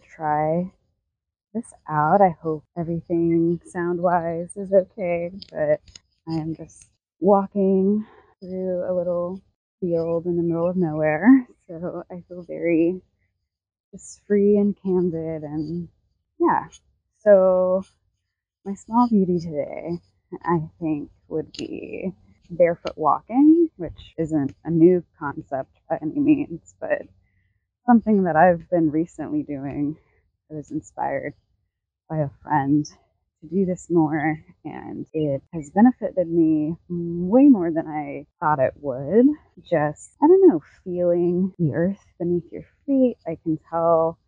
try this out. I hope everything sound wise is okay, but I am just walking through a little field in the middle of nowhere. So I feel very just free and candid and yeah. So my small beauty today, I think, would be barefoot walking, which isn't a new concept by any means, but something that I've been recently doing. I was inspired by a friend to do this more, and it has benefited me way more than I thought it would. Just, I don't know, feeling the earth beneath your feet. I can tell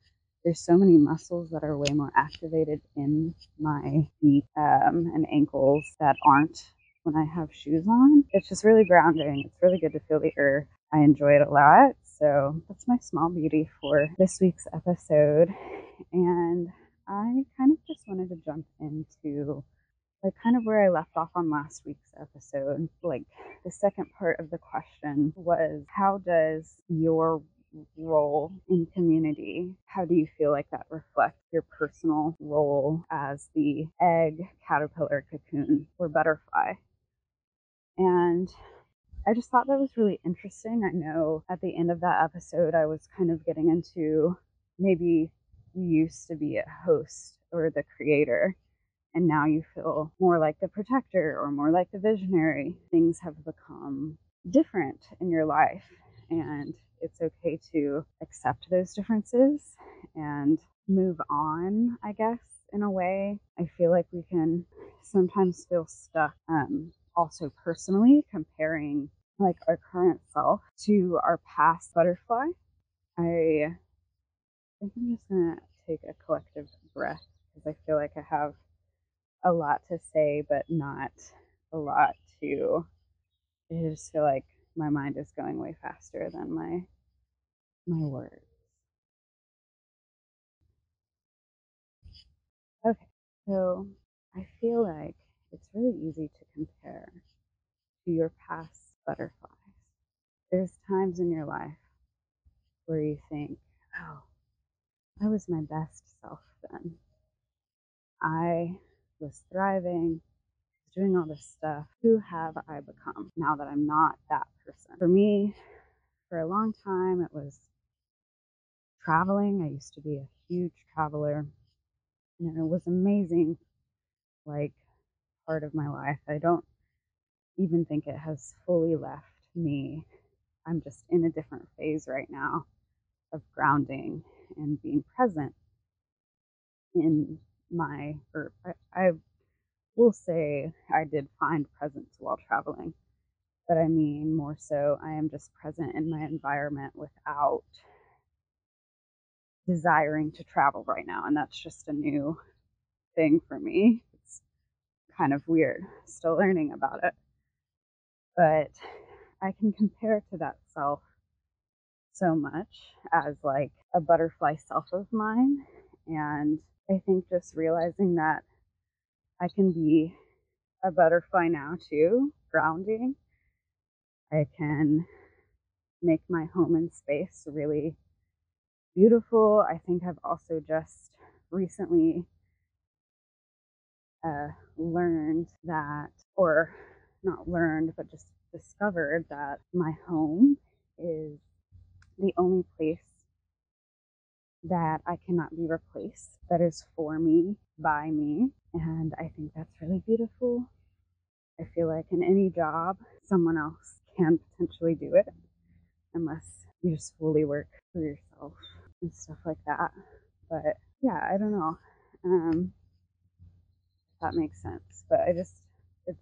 there's so many muscles that are way more activated in my feet um, and ankles that aren't when I have shoes on. It's just really grounding. It's really good to feel the earth. I enjoy it a lot. So that's my small beauty for this week's episode. And I kind of just wanted to jump into like kind of where I left off on last week's episode. Like the second part of the question was how does your role in community, how do you feel like that reflects your personal role as the egg, caterpillar, cocoon, or butterfly? And I just thought that was really interesting. I know at the end of that episode, I was kind of getting into maybe you used to be a host or the creator, and now you feel more like the protector or more like the visionary. Things have become different in your life, and it's okay to accept those differences and move on, I guess, in a way. I feel like we can sometimes feel stuck, um, also personally, comparing like our current self to our past butterfly. I think I'm just gonna take a collective breath because I feel like I have a lot to say, but not a lot to. I just feel like my mind is going way faster than my my words. Okay, so I feel like it's really easy to compare to your past butterflies. There's times in your life where you think, oh, I was my best self then. I was thriving, doing all this stuff. Who have I become now that I'm not that person? For me, for a long time, it was traveling. I used to be a huge traveler, and it was amazing, like, part of my life. I don't even think it has fully left me. I'm just in a different phase right now of grounding and being present in my, or I, I will say I did find presence while traveling, but I mean more so I am just present in my environment without desiring to travel right now. And that's just a new thing for me. Kind of weird, still learning about it. But I can compare to that self so much as like a butterfly self of mine. And I think just realizing that I can be a butterfly now too, grounding. I can make my home and space really beautiful. I think I've also just recently uh, learned that, or not learned, but just discovered that my home is the only place that I cannot be replaced, that is for me, by me. And I think that's really beautiful. I feel like in any job, someone else can potentially do it unless you just fully work for yourself and stuff like that. But yeah, I don't know. Um, that makes sense. But I just, it's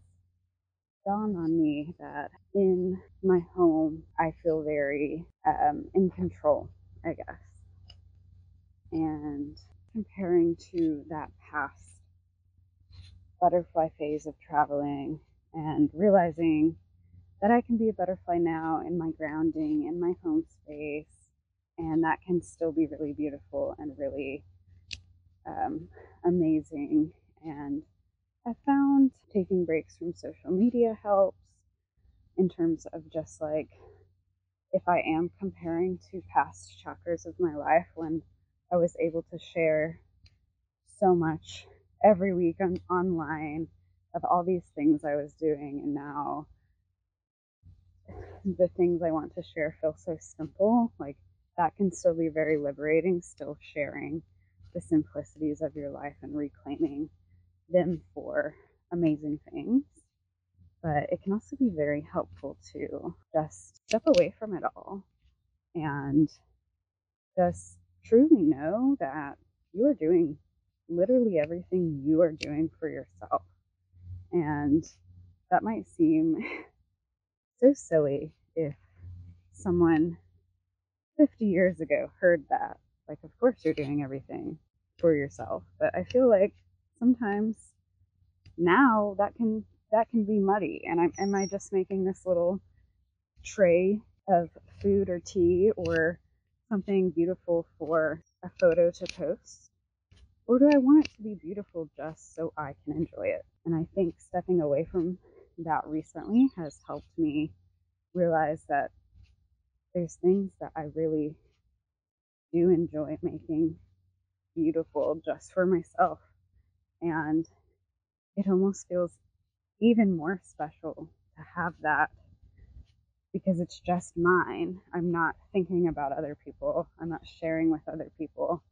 dawned on me that in my home, I feel very um, in control, I guess. And comparing to that past butterfly phase of traveling and realizing that I can be a butterfly now in my grounding, in my home space, and that can still be really beautiful and really um, amazing. And I found taking breaks from social media helps. in terms of just like if I am comparing to past chapters of my life when I was able to share so much every week on online of all these things I was doing and now the things I want to share feel so simple like that can still be very liberating still sharing the simplicities of your life and reclaiming them for amazing things but it can also be very helpful to just step away from it all and just truly know that you are doing literally everything you are doing for yourself. And that might seem so silly if someone 50 years ago heard that. Like, of course, you're doing everything for yourself. But I feel like sometimes now that can that can be muddy. And I'm, am I just making this little tray of food or tea or something beautiful for a photo to post? Or do I want it to be beautiful just so I can enjoy it? And I think stepping away from that recently has helped me realize that there's things that I really do enjoy making beautiful just for myself. And it almost feels even more special to have that because it's just mine. I'm not thinking about other people, I'm not sharing with other people.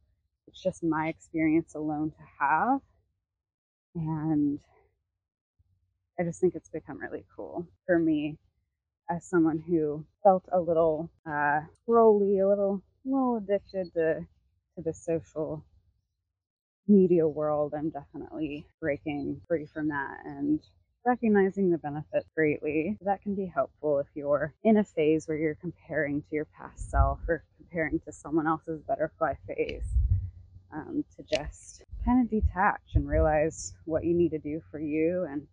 It's just my experience alone to have. And I just think it's become really cool for me as someone who felt a little uh, scrolly, a little, a little addicted to to the social media world. I'm definitely breaking free from that and recognizing the benefit greatly. That can be helpful if you're in a phase where you're comparing to your past self or comparing to someone else's butterfly phase. Um, to just kind of detach and realize what you need to do for you and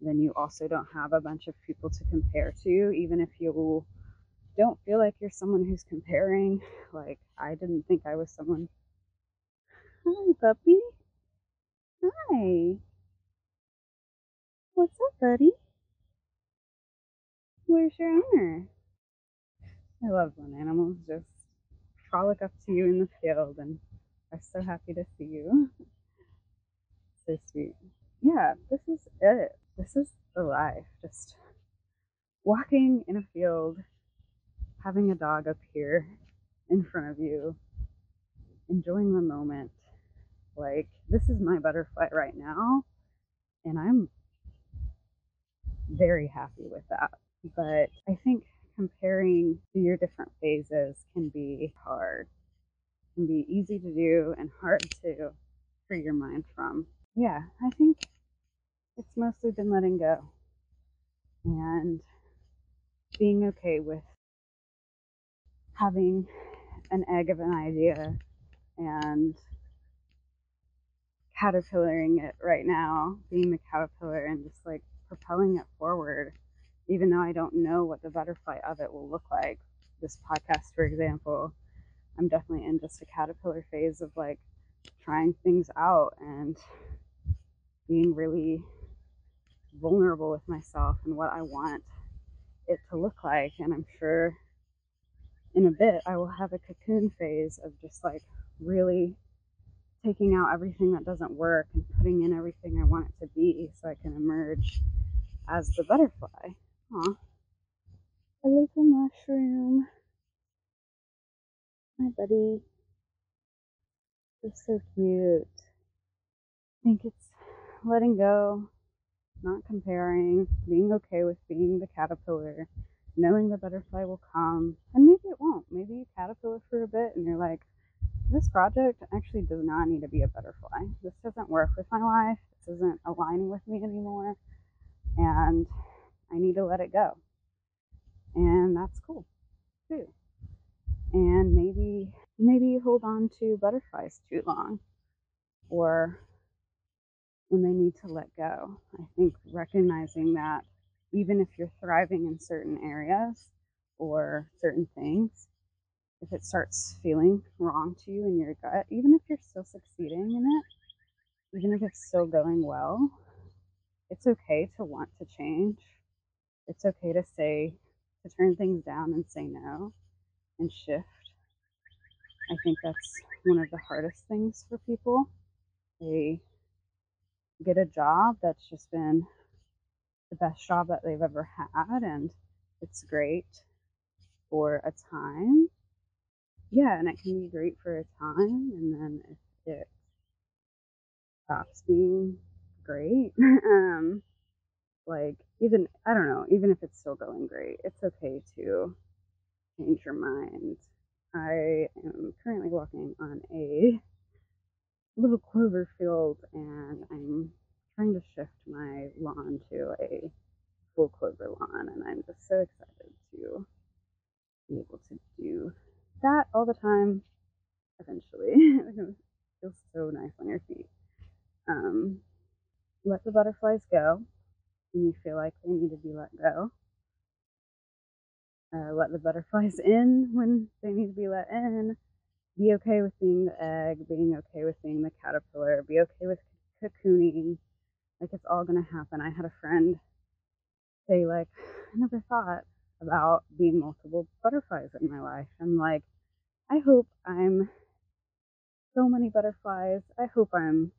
then you also don't have a bunch of people to compare to even if you don't feel like you're someone who's comparing like i didn't think i was someone hi puppy hi What's up, buddy? Where's your owner? I love when animals just frolic up to you in the field and are so happy to see you. so sweet. Yeah, this is it. This is the life. Just walking in a field, having a dog up here in front of you, enjoying the moment. Like, this is my butterfly right now, and I'm very happy with that. But I think comparing your different phases can be hard. Can be easy to do and hard to free your mind from. Yeah, I think it's mostly been letting go and being okay with having an egg of an idea and caterpillaring it right now, being the caterpillar and just like propelling it forward, even though I don't know what the butterfly of it will look like. This podcast, for example, I'm definitely in just a caterpillar phase of like trying things out and being really vulnerable with myself and what I want it to look like. And I'm sure in a bit I will have a cocoon phase of just like really taking out everything that doesn't work and putting in everything I want it to be so I can emerge as the butterfly. Aw. A little mushroom. My buddy. You're so cute. I think it's letting go, not comparing, being okay with being the caterpillar, knowing the butterfly will come, and maybe it won't. Maybe you caterpillar for a bit and you're like, this project actually does not need to be a butterfly. This doesn't work with my life. This isn't aligning with me anymore and I need to let it go. And that's cool too. And maybe maybe you hold on to butterflies too long or when they need to let go. I think recognizing that even if you're thriving in certain areas or certain things, if it starts feeling wrong to you in your gut, even if you're still succeeding in it, even if it's still going well, it's okay to want to change it's okay to say, to turn things down and say no and shift. I think that's one of the hardest things for people. They get a job that's just been the best job that they've ever had, and it's great for a time. Yeah, and it can be great for a time, and then if it stops being great, um, like even I don't know, even if it's still going great, it's okay to change your mind. I am currently walking on a little clover field and I'm trying to shift my lawn to a full clover lawn and I'm just so excited to be able to do that all the time eventually. it feels so nice on your feet. Um, let the butterflies go when you feel like they need to be let go. Uh, let the butterflies in when they need to be let in. Be okay with being the egg, being okay with being the caterpillar, be okay with cocooning. Like it's all gonna happen. I had a friend say, like, I never thought about being multiple butterflies in my life. I'm like, I hope I'm so many butterflies. I hope I'm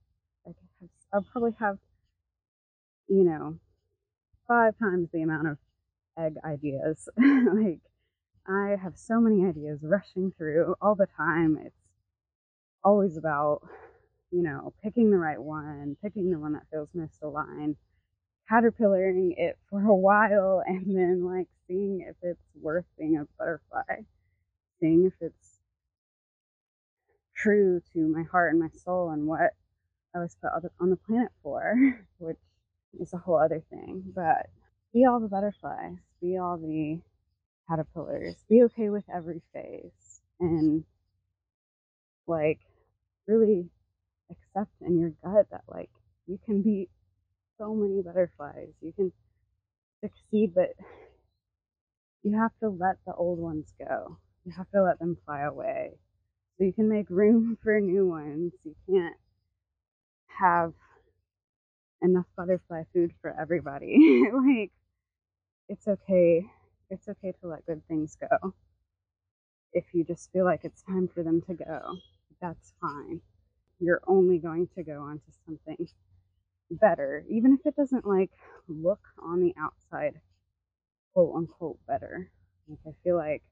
I'll probably have, you know, five times the amount of egg ideas. like, I have so many ideas rushing through all the time. It's always about, you know, picking the right one, picking the one that feels most aligned, caterpillaring it for a while, and then like seeing if it's worth being a butterfly, seeing if it's true to my heart and my soul and what I was put on the planet for, which is a whole other thing. But be all the butterflies, be all the caterpillars, be okay with every phase, and like really accept in your gut that like you can be so many butterflies, you can succeed, but you have to let the old ones go. You have to let them fly away so you can make room for new ones. You can't have enough butterfly food for everybody. like, it's okay. It's okay to let good things go. If you just feel like it's time for them to go, that's fine. You're only going to go onto something better, even if it doesn't like look on the outside, quote unquote, better. Like, I feel like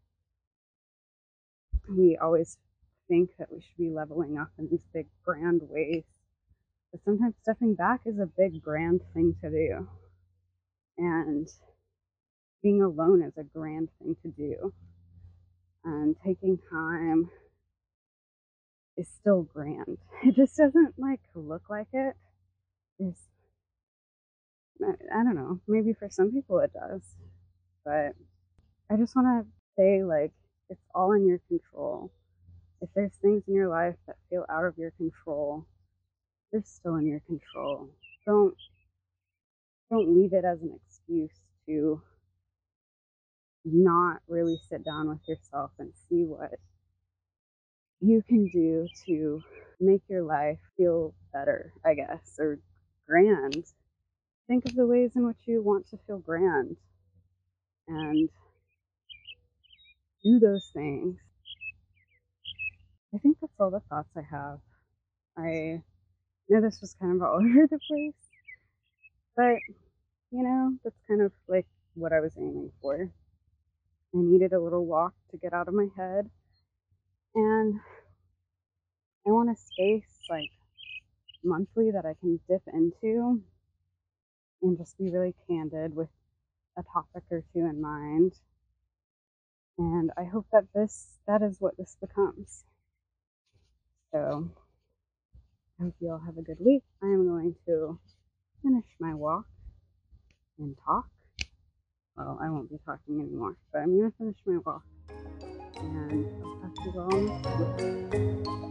we always think that we should be leveling up in these big grand ways but sometimes stepping back is a big, grand thing to do. And being alone is a grand thing to do. And taking time is still grand. It just doesn't like look like it. It's, I don't know, maybe for some people it does. But I just want to say, like, it's all in your control. If there's things in your life that feel out of your control, they're still in your control. Don't don't leave it as an excuse to not really sit down with yourself and see what you can do to make your life feel better, I guess, or grand. Think of the ways in which you want to feel grand and do those things. I think that's all the thoughts I have. I know this was kind of all over the place, but you know, that's kind of like what I was aiming for. I needed a little walk to get out of my head, and I want a space like monthly that I can dip into and just be really candid with a topic or two in mind. And I hope that this that is what this becomes. So I hope you all have a good week. I am going to finish my walk and talk. Well, I won't be talking anymore, but I'm to finish my walk. And I'll talk to you all.